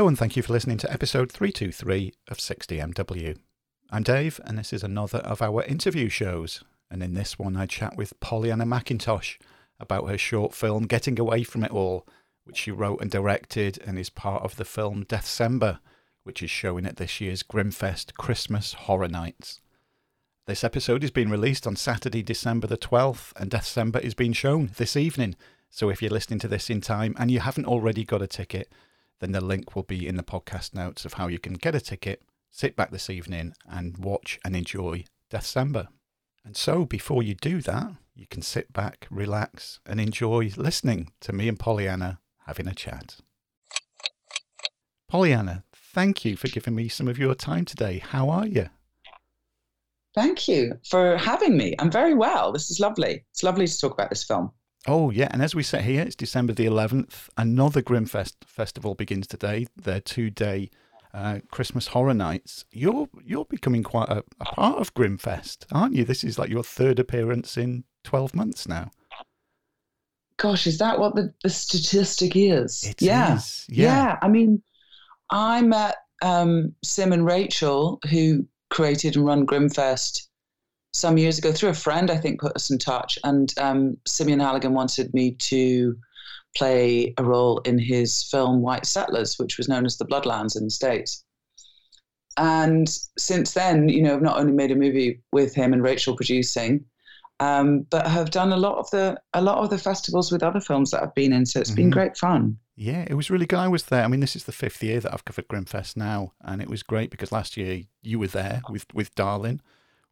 Hello, and thank you for listening to episode 323 of 60MW. I'm Dave, and this is another of our interview shows. And in this one, I chat with Pollyanna McIntosh about her short film Getting Away from It All, which she wrote and directed and is part of the film Deathcember, which is showing at this year's Grimfest Christmas Horror Nights. This episode is being released on Saturday, December the 12th, and Deathcember is being shown this evening. So if you're listening to this in time and you haven't already got a ticket, then the link will be in the podcast notes of how you can get a ticket, sit back this evening, and watch and enjoy Deathcember. And so before you do that, you can sit back, relax, and enjoy listening to me and Pollyanna having a chat. Pollyanna, thank you for giving me some of your time today. How are you? Thank you for having me. I'm very well. This is lovely. It's lovely to talk about this film. Oh, yeah. And as we sit here, it's December the 11th. Another Grimfest festival begins today, their two day uh, Christmas Horror Nights. You're you're becoming quite a, a, part of Grimfest, aren't you? This is like your third appearance in 12 months now. Gosh, is that what the, the statistic is? It yeah. Is. yeah. Yeah. I mean, I met um, Sim and Rachel, who created and run Grimfest some years ago through a friend, I think, put us in touch. And um, Simeon Halligan wanted me to play a role in his film White Settlers, which was known as The Bloodlands in the States. And since then, you know, I've not only made a movie with him and Rachel producing, um, but have done a lot of the a lot of the festivals with other films that I've been in. So it's mm-hmm. been great fun. Yeah, it was really good. I was there. I mean, this is the fifth year that I've covered Grimfest now, and it was great because last year you were there with with Darling,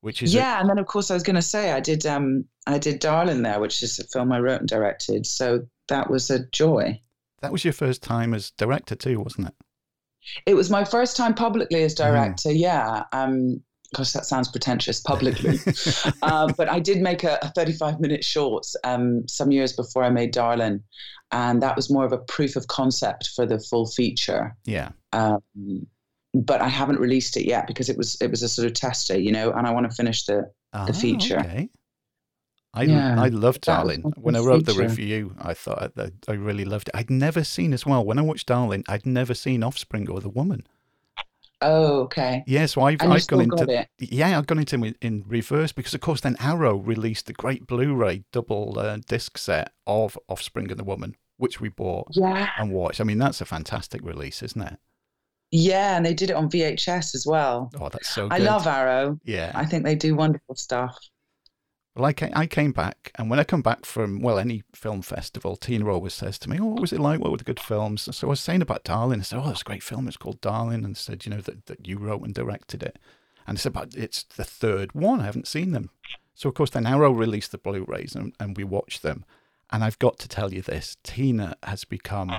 which is yeah. A- and then of course I was going to say I did um I did Darling there, which is a film I wrote and directed. So that was a joy. That was your first time as director too, wasn't it? It was my first time publicly as director. Mm. Yeah. Um, gosh, that sounds pretentious publicly. uh, but I did make a, a 35 minute short um, some years before I made Darling. And that was more of a proof of concept for the full feature. Yeah. Um, but I haven't released it yet because it was it was a sort of tester, you know, and I want to finish the the ah, feature. Okay. I yeah, I loved Darling. When I wrote feature. the review, I thought that I really loved it. I'd never seen as well. When I watched Darling, I'd never seen Offspring or The Woman. Oh, okay. Yeah, so I've, I've gone into yeah, I've gone into in, in reverse because of course then Arrow released the great Blu-ray double uh, disc set of Offspring and the Woman, which we bought yeah. and watched. I mean, that's a fantastic release, isn't it? Yeah, and they did it on VHS as well. Oh, that's so. Good. I love Arrow. Yeah, I think they do wonderful stuff. Well, I came, I came back, and when I come back from, well, any film festival, Tina always says to me, Oh, what was it like? What were the good films? So I was saying about Darling. I said, Oh, it's a great film. It's called Darling. And said, You know, that, that you wrote and directed it. And I said, But it's the third one. I haven't seen them. So, of course, then Arrow released the Blu rays and, and we watched them. And I've got to tell you this Tina has become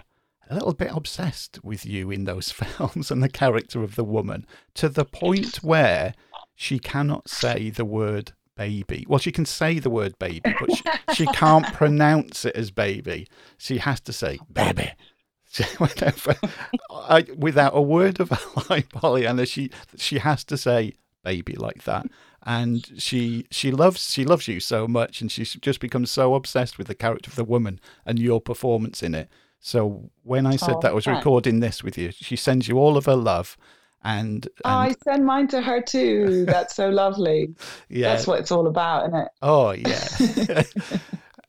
a little bit obsessed with you in those films and the character of the woman to the point where she cannot say the word baby. Well, she can say the word baby, but she, she can't pronounce it as baby. She has to say baby. Whatever, I, without a word of a lie, Pollyanna, she she has to say baby like that, and she she loves she loves you so much, and she's just become so obsessed with the character of the woman and your performance in it. So when I said oh, that I was recording this with you, she sends you all of her love, and, oh, and oh, I send mine to her too. That's so lovely. yeah, that's what it's all about, isn't it? Oh yeah.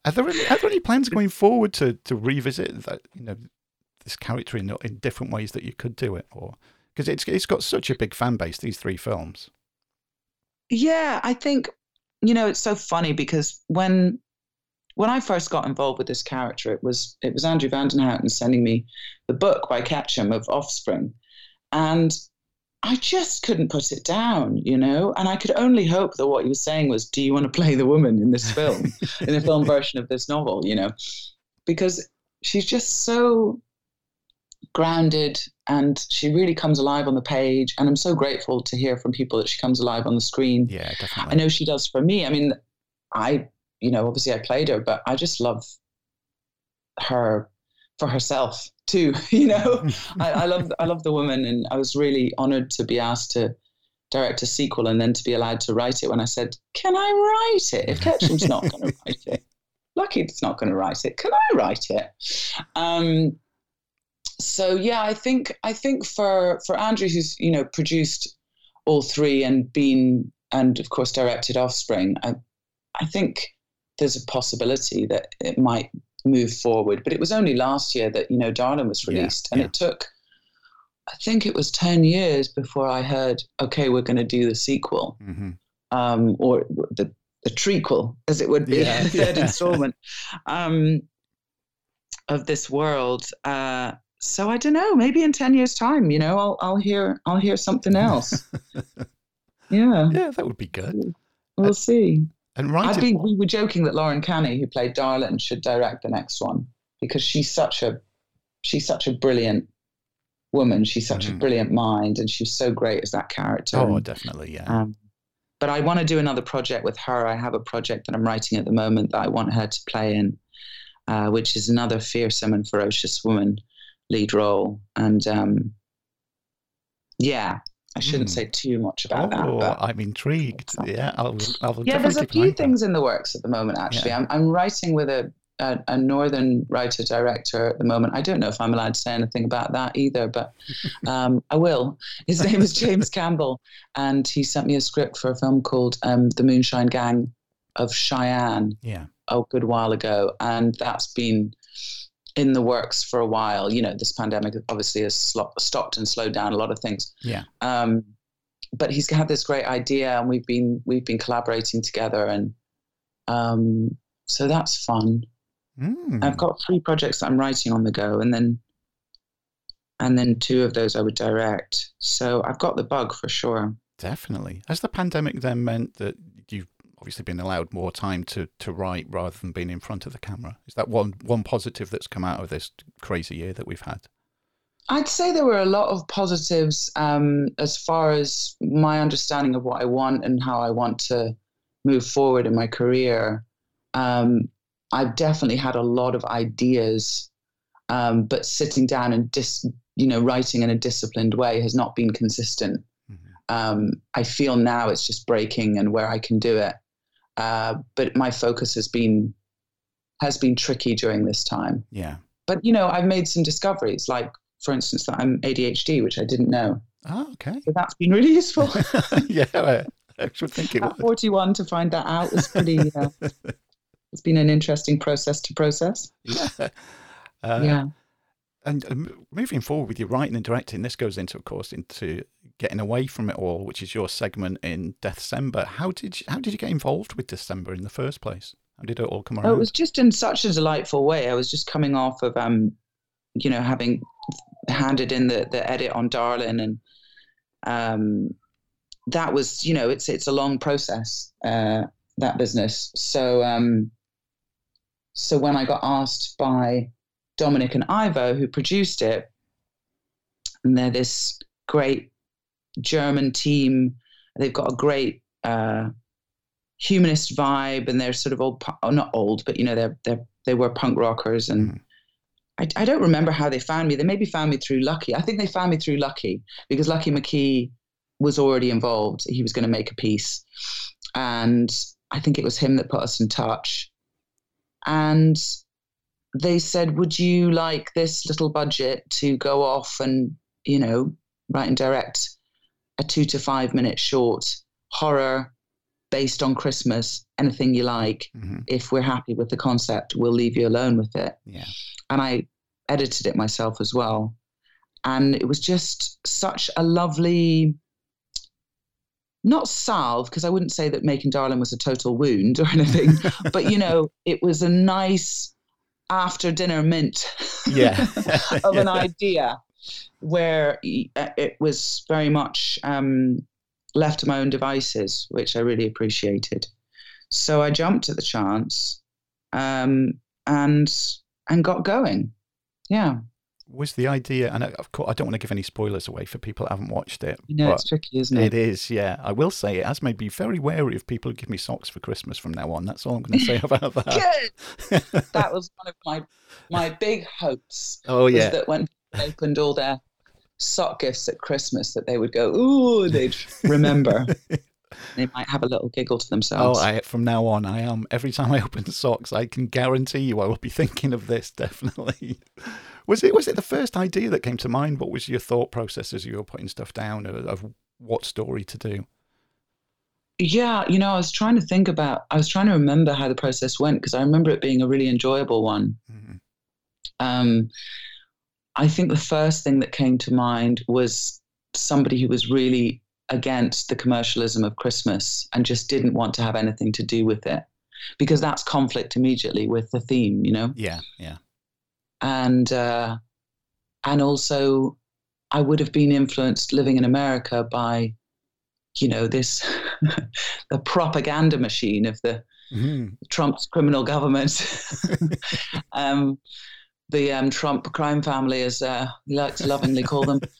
are there any, are there any plans going forward to to revisit that? You know, this character in in different ways that you could do it, or because it's it's got such a big fan base. These three films. Yeah, I think you know it's so funny because when when I first got involved with this character, it was it was Andrew Van Den Houten sending me the book by Ketchum of Offspring, and I just couldn't put it down, you know? And I could only hope that what he was saying was, Do you want to play the woman in this film, in the film version of this novel, you know? Because she's just so grounded and she really comes alive on the page. And I'm so grateful to hear from people that she comes alive on the screen. Yeah, definitely. I know she does for me. I mean, I, you know, obviously I played her, but I just love her for herself too. You know, I, I, love I love the woman, and I was really honoured to be asked to direct a sequel and then to be allowed to write it. When I said, "Can I write it?" If Ketchum's not going to write it, Lucky it's not going to write it. Can I write it? Um, so yeah, I think I think for for Andrew, who's you know produced all three and been and of course directed Offspring, I I think there's a possibility that it might move forward. But it was only last year that you know Darlin was released, yeah, and yeah. it took. I think it was ten years before I heard, okay, we're going to do the sequel, Mm-hmm. um, or the the trequel, as it would be, Yeah, the third installment um, of this world. Uh, so I don't know. Maybe in ten years' time, you know, I'll I'll hear I'll hear something else. yeah, yeah, that would be good. we'll see. And right, I've been, we were joking that Lauryn Canny, who played Darlin, should direct the next one because she's such a she's such a brilliant woman. She's such a Mhm. brilliant mind, and she's so great as that character. oh, And, definitely, yeah. um, but I want to do another project with her. I have a project that I'm writing at the moment that I want her to play in, uh, which is another fearsome and ferocious woman lead role. And um, yeah, I shouldn't Hmm. say too much about that. oh, But I'm intrigued. That's- Yeah, I'll, I'll yeah, there's a keep an eye few on that. things in the works at the moment. Actually, Yeah. I'm I'm writing with a, a a northern writer director at the moment. I don't know if I'm allowed to say anything about that either, but um, I will. His name is James Campbell, and he sent me a script for a film called um, The Moonshine Gang of Cheyenne Yeah, a good while ago, and that's been in the works for a while. You know, this pandemic obviously has slo- stopped and slowed down a lot of things. yeah. Um, but he's had this great idea, and we've been we've been collaborating together, and um, so that's fun. Mm. I've got three projects that I'm writing on the go, and then and then two of those I would direct. So I've got the bug for sure. Definitely. Has the pandemic then meant that you've obviously been allowed more time to, to write rather than being in front of the camera? Is that one one positive that's come out of this crazy year that we've had? I'd say there were a lot of positives um, as far as my understanding of what I want and how I want to move forward in my career. Um, I've definitely had a lot of ideas, um, but sitting down and dis, you know, writing in a disciplined way has not been consistent. Mhm. Um, I feel now it's just breaking and where I can do it, uh, but my focus has been has been tricky during this time Yeah. but you know i've made some discoveries like for instance that i'm adhd which i didn't know Oh, okay. so that's been really useful yeah, I, I should think it at would. 41 to find that out was pretty uh, it's been an interesting process to process Yeah. Uh, yeah And uh, moving forward with your writing and directing, this goes into, of course, into getting away from it all, which is your segment in Deathcember. How did you, how did you get involved with Deathcember in the first place? How did it all come around? oh, it was just in such a delightful way i was just coming off of um you know having handed in the the edit on darlin and um that was you know it's it's a long process uh that business so um so when i got asked by dominic and ivo who produced it and they're this great german team they've got a great uh humanist vibe and they're sort of old oh, not old but you know they're they're they were punk rockers and Mhm. I, I don't remember how they found me. They maybe found me through Lucky. I think they found me through Lucky because Lucky McKee was already involved. He was going to make a piece. And I think it was him that put us in touch. And they said, Would you like this little budget to go off and, you know, write and direct a two to five minute short horror based on Christmas, anything you like? Mhm. If we're happy with the concept, we'll leave you alone with it Yeah. and I edited it myself as well. And it was just such a lovely, not salve, because I wouldn't say that Making Darling was a total wound or anything, but you know, it was a nice after dinner mint Yeah. of an idea where uh, it was very much um, left to my own devices, which I really appreciated. So I jumped at the chance um, and and got going. Yeah, Was the idea, and I- of course, I don't want to give any spoilers away for people that haven't watched it. you know, it's tricky, isn't it it? is, yeah. I will say it has made me very wary of people who give me socks for Christmas from now on. That's all I'm going to say about that. Good. That was one of my my big hopes. oh, yeah. that when opened all their sock gifts at Christmas, that they would go, "Ooh," they'd remember. they might have a little giggle to themselves. Oh, themselves. I, from now on, I am. Every time I open socks, I can guarantee you I will be thinking of this, definitely. Was it was it the first idea that came to mind? What was your thought process as you were putting stuff down of, of what story to do? Yeah, you know, I was trying to think about. I was trying to remember how the process went because I remember it being a really enjoyable one. Mm-hmm. Um, I think the first thing that came to mind was somebody who was really against the commercialism of Christmas and just didn't want to have anything to do with it because that's conflict immediately with the theme, you know? Yeah, yeah. And, uh, and also, I would have been influenced living in America by, you know, this, the propaganda machine of the mm. Trump's criminal government. um, the um, Trump crime family, as uh, he likes to lovingly call them.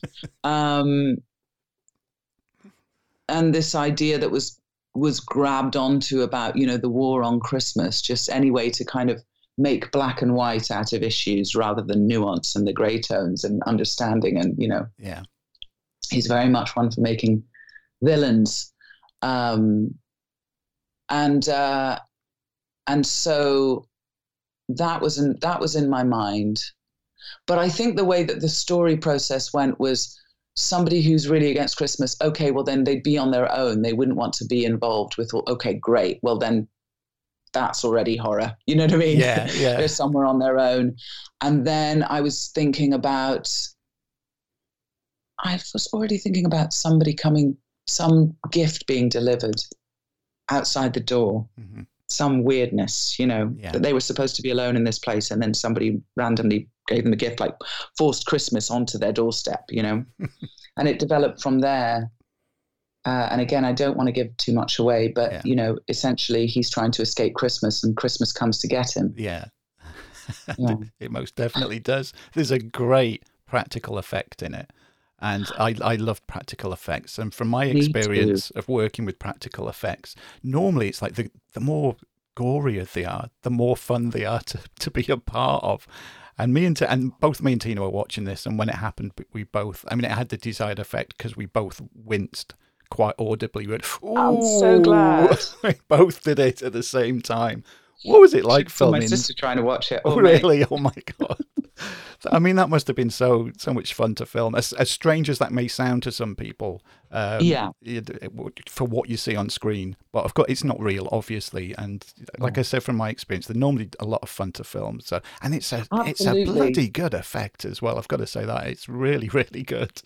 Um, and this idea that was was grabbed onto about you know the war on Christmas, just any way to kind of make black and white out of issues rather than nuance and the grey tones and understanding and you know. Yeah. He's very much one for making villains. Um, and uh, and so that was in that was in my mind but i think the way that the story process went was somebody who's really against Christmas, okay, well, then they'd be on their own. They wouldn't want to be involved with, okay, great. Well, then that's already horror. You know what I mean? Yeah, yeah. They're somewhere on their own. And then I was thinking about, I was already thinking about somebody coming, some gift being delivered outside the door. Mm-hmm. Some weirdness, you know, yeah. that they were supposed to be alone in this place, and then somebody randomly gave them a gift, like forced Christmas onto their doorstep, you know. and it developed from there. Uh, and again, I don't want to give too much away, but yeah. you know, essentially, he's trying to escape Christmas, and Christmas comes to get him. Yeah, yeah. it most definitely does. There's a great practical effect in it, and I I love practical effects. And from my experience of working with practical effects, normally it's like the the more gorier they are, the more fun they are to to be a part of. And me and T- and both me and Tina were watching this, and when it happened, we both. I mean, it had the desired effect because we both winced quite audibly. We went, I'm so glad we both did it at the same time. What was it like filming? My sister trying to watch it. Oh, really? Oh my god! I mean, that must have been so so much fun to film. As, as strange as that may sound to some people, um, yeah, for what you see on screen, but of course it's not real, obviously. And like I said from my experience, they're normally a lot of fun to film. So, and it's a Absolutely. it's a bloody good effect as well. I've got to say that it's really really good.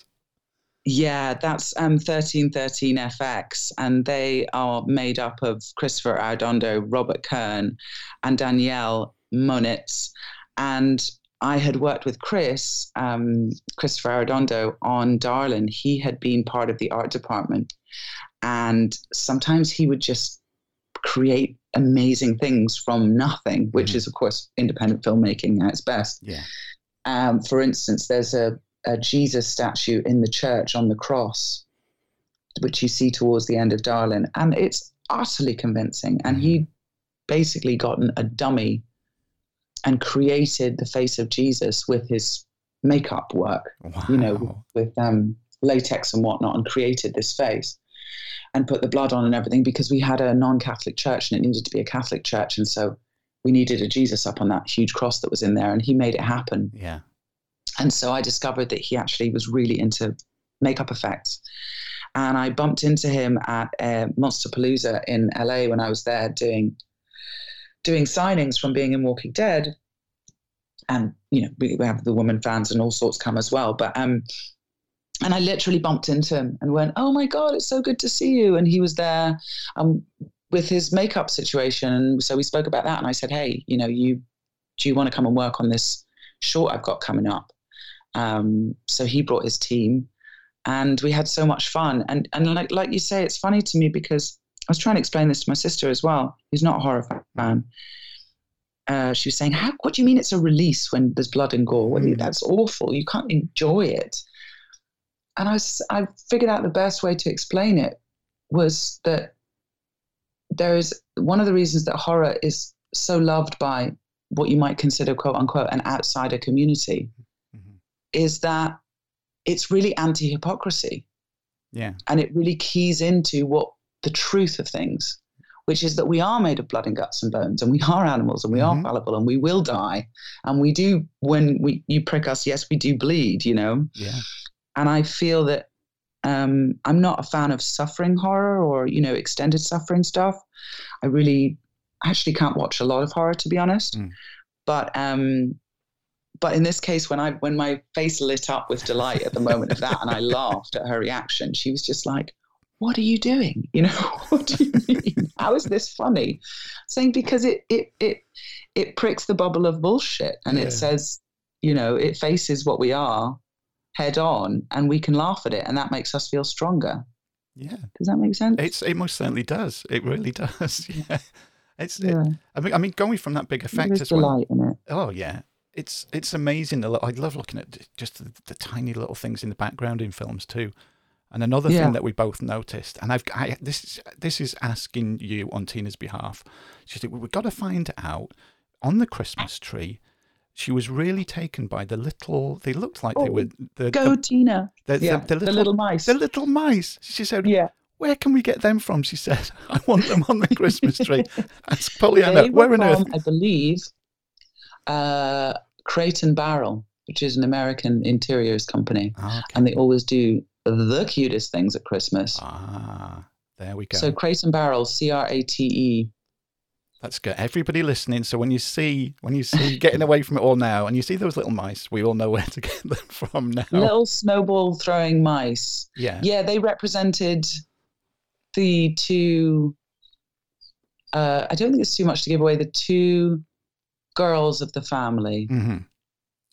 Yeah, that's um, 1313 FX, and they are made up of Christopher Arredondo, Robert Kern, and Danielle Monitz. And I had worked with Chris, um, Christopher Arredondo, on Darlin. He had been part of the art department. And sometimes he would just create amazing things from nothing, which mm-hmm. is, of course, independent filmmaking at its best. Yeah. Um, for instance, there's a, a Jesus statue in the church on the cross, which you see towards the end of Darlin. And it's utterly convincing. And he mm-hmm. basically gotten a dummy and created the face of Jesus with his makeup work, wow. you know, with um, latex and whatnot, and created this face and put the blood on and everything because we had a non Catholic church and it needed to be a Catholic church. And so we needed a Jesus up on that huge cross that was in there, and he made it happen. Yeah. And so I discovered that he actually was really into makeup effects. And I bumped into him at uh, Monsterpalooza in LA when I was there doing doing signings from being in Walking Dead, and you know we, have the woman fans and all sorts come as well. But um, and I literally bumped into him and went, "Oh my god, it's so good to see you!" And he was there um, with his makeup situation, and so we spoke about that. And I said, "Hey, you know, you do you want to come and work on this short I've got coming up?" Um, so he brought his team, and we had so much fun. And and like like you say, it's funny to me because I was trying to explain this to my sister as well, who's not a horror fan. Uh, she was saying, "How? What do you mean it's a release when there's blood and gore? Well, mm. That's awful. You can't enjoy it." And I, was, I figured out the best way to explain it was that there is one of the reasons that horror is so loved by what you might consider quote unquote an outsider community mm-hmm. is that it's really anti hypocrisy. Yeah. And it really keys into what the truth of things, which is that we are made of blood and guts and bones, and we are animals, and we are Mhm. fallible, and we will die, and we do when we you prick us, yes, we do bleed, you know. Yeah. And I feel that um, I'm not a fan of suffering horror or you know extended suffering stuff. I really actually can't watch a lot of horror to be honest, Mm. but um, but in this case, when I when my face lit up with delight at the moment of that, and I laughed at her reaction, she was just like, "What are you doing? You know, what do you mean? How is this funny?" Saying because it it it it pricks the bubble of bullshit, and Yeah. it says, you know, it faces what we are head on, and we can laugh at it, and that makes us feel stronger. Yeah. Does that make sense? It's it most certainly does. It really does. Yeah. It's. It, yeah, I mean, I mean, going from that big effect as well. in it. Oh yeah, it's it's amazing. I love looking at just the, the tiny little things in the background in films too. And another Yeah. thing that we both noticed, and I've I, this is this is asking you on Tina's behalf. She said we've got to find out on the Christmas tree. She was really taken by the little. They looked like they Oh, were the Go, the, Tina. the, yeah, the, the little mice. the little mice. She said, yeah. "Where can we get them from?" She said, "I want them on the Christmas tree." Ask Pollyanna, They where on earth? I believe, uh, Crate and Barrel, which is an American interiors company, Ah, okay. and they always do the cutest things at Christmas. Ah, there we go. So Crate and Barrel, C R A T E. That's good. Everybody listening. So when you see when you see getting away from it all now, and you see those little mice, we all know where to get them from now. Little snowball throwing mice. yeah. Yeah, they represented the two. Uh, I don't think it's too much to give away. The two girls of the family, hmm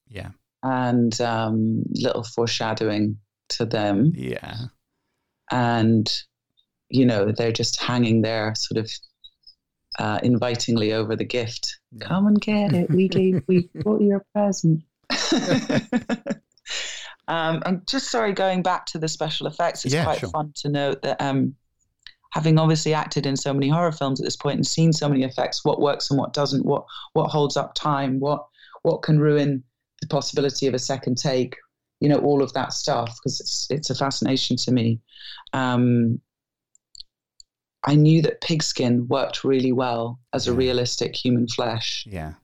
Yeah. and um, little foreshadowing to them. Yeah. and you know they're just hanging there sort of uh, invitingly over the gift come and get it we gave we brought you a present um, and just sorry going back to the special effects it's Yeah, quite sure. fun to note that um, having obviously acted in so many horror films at this point and seen so many effects what works and what doesn't what what holds up time what what can ruin the possibility of a second take you know all of that stuff because it's it's a fascination to me um, I knew that pigskin worked really well as a realistic human flesh. Yeah.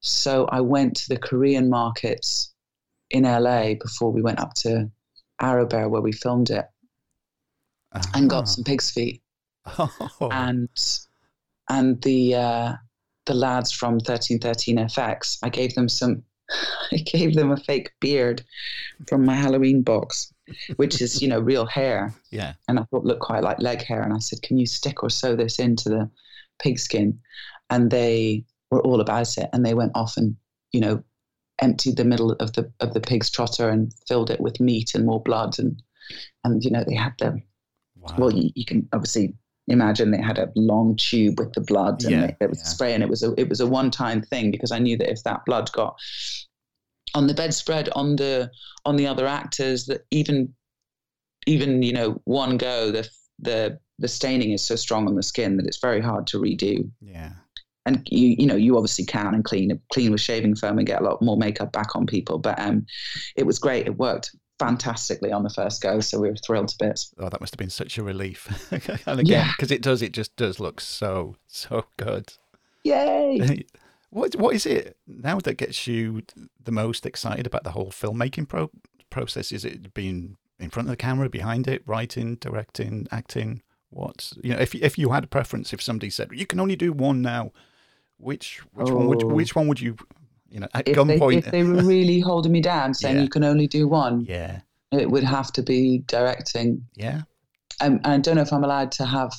So I went to the Korean markets in LA before we went up to Arrowbear where we filmed it and got some pig's feet. Oh. And and the uh, the lads from 1313 FX, I gave them some I gave them a fake beard from my Halloween box, which is, you know, real hair. yeah. and I thought looked quite like leg hair. And I said, "Can you stick or sew this into the pigskin?" And they were all about it, and they went off and you know emptied the middle of the of the pig's trotter and filled it with meat and more blood, and and you know they had them. Wow. well, you, you can obviously imagine they had a long tube with the blood and Yeah, they, there was yeah. spray, and it was a it was a one time thing because I knew that if that blood got on the bedspread on the on the other actors that even even you know one go the the the staining is so strong on the skin that it's very hard to redo yeah. and you you know you obviously can and clean clean with shaving foam and get a lot more makeup back on people but um it was great it worked fantastically on the first go so we were thrilled to bits Oh, that must have been such a relief. and again, Yeah. because it does, it just does look so so good. yay what what is it now that gets you the most excited about the whole filmmaking pro- process? Is it being in front of the camera, behind it, writing, directing, acting? What you know, if if you had a preference, if somebody said you can only do one now, which which one would Oh. which one would you you know at if they, if they were really holding me down saying Yeah. you can only do one yeah, it would have to be directing yeah, um, I don't know if I'm allowed to have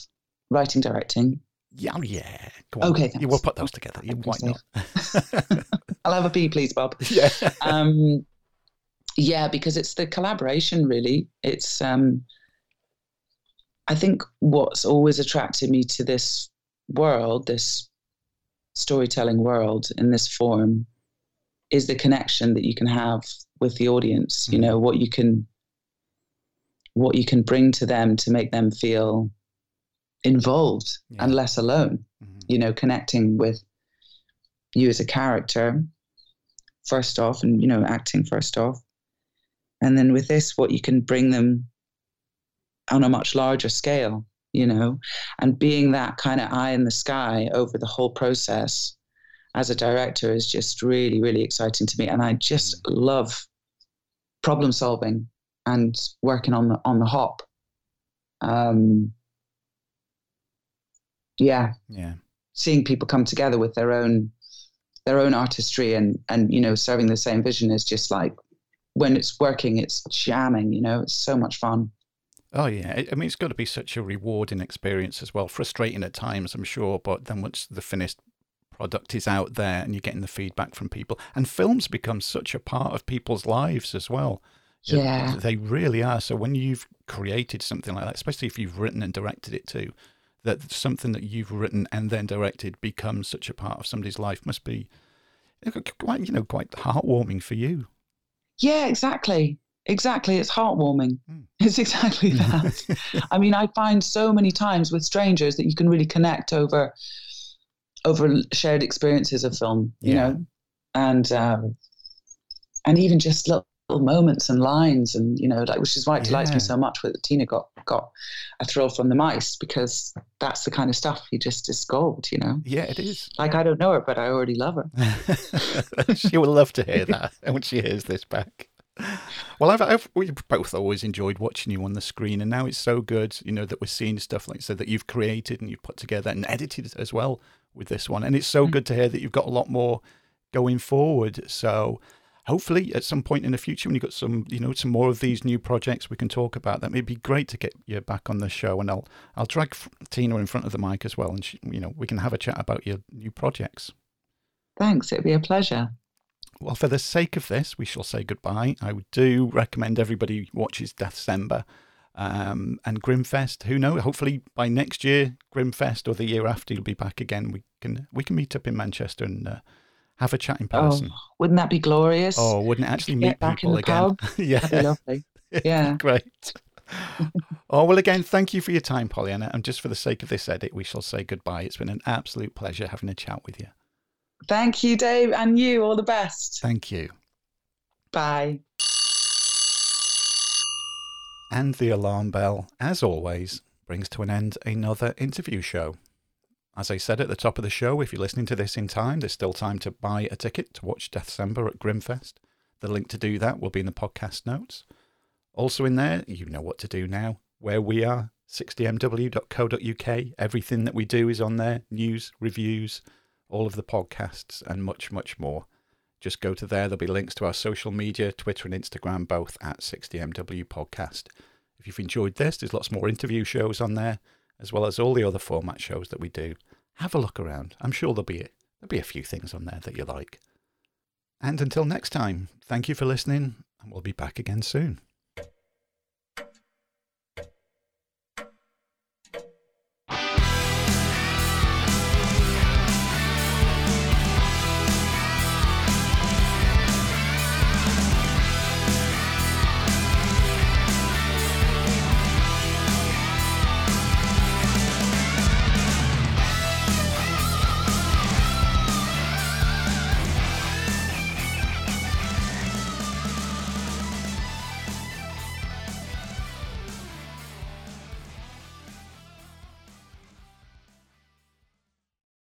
writing directing yeah, oh, yeah. Okay, you thanks. will put those together. You, why not? I'll have a pee please Bob yeah, um, yeah, because it's the collaboration. Really, it's. Um, I think what's always attracted me to this world, this storytelling world in this form, is the connection that you can have with the audience. You Mhm. know what you can, what you can bring to them to make them feel involved and Yeah. less alone Mhm. you know, connecting with you as a character first off, and you know, acting first off, and then with this, what you can bring them on a much larger scale. you know, and being that kind of eye in the sky over the whole process as a director is just really, really exciting to me. And I just love problem solving and working on the on the hop. Um, yeah, Yeah. seeing people come together with their own their own artistry and and you know serving the same vision is just like when it's working, it's jamming. You know, it's so much fun. Oh yeah, I- I mean it's got to be such a rewarding experience as well. Frustrating at times, I'm sure, but then once the finished product is out there and you're getting the feedback from people, and films become such a part of people's lives as well. Yeah. they really are. So when you've created something like that, especially if you've written and directed it too, that something that you've written and then directed becomes such a part of somebody's life must be quite, you know, quite heartwarming for you. Yeah, exactly. Exactly. It's heartwarming. Mm. It's exactly that. I mean, I find so many times with strangers that you can really connect over over shared experiences of film, you Yeah. know, and um, and even just little moments and lines, and you know, like which is why it delights Yeah. me so much that Tina got got a thrill from the mice because that's the kind of stuff you just is gold, you know. yeah, it is. Like I don't know her, but I already love her. she will love to hear that when she hears this back. Well, I've, I've we both always enjoyed watching you on the screen, and now it's so good, you know, that we're seeing stuff like so that you've created and you've put together and edited as well with this one, and it's so Mm. good to hear that you've got a lot more going forward. So, hopefully, at some point in the future, when you've got some, you know, some more of these new projects, we can talk about that. It'd be great to get you back on the show, and I'll I'll drag Tina in front of the mic as well, and she, you know, we can have a chat about your new projects. Thanks. It'd be a pleasure. Well, for the sake of this, we shall say goodbye. I do recommend everybody watches Deathcember um, and Grimfest. Who knows? Hopefully by next year, Grimfest or the year after, you'll be back again. We can we can meet up in Manchester and uh, have a chat in person. Oh, wouldn't that be glorious? Oh, wouldn't it actually meet back in people the again? That'd yeah, lovely. Yeah. great. oh well, again, thank you for your time, Pollyanna. And just for the sake of this edit, we shall say goodbye. It's been an absolute pleasure having a chat with you. Thank you, Dave, and you. All the best. Thank you. Bye. And the alarm bell, as always, brings to an end another interview show. As I said at the top of the show, if you're listening to this in time, there's still time to buy a ticket to watch Deathcember at Grimfest. The link to do that will be in the podcast notes. Also in there, you know what to do now. Where we are, 60mw.co.uk. Everything that we do is on there news, reviews, all of the podcasts, and much, much more. Just go to there. There'll be links to our social media, Twitter and Instagram, both at 60mw podcast. If you've enjoyed this, there's lots more interview shows on there, as well as all the other format shows that we do. Have a look around. I'm sure there'll be there'll be a few things on there that you like. And until next time, thank you for listening, and we'll be back again soon.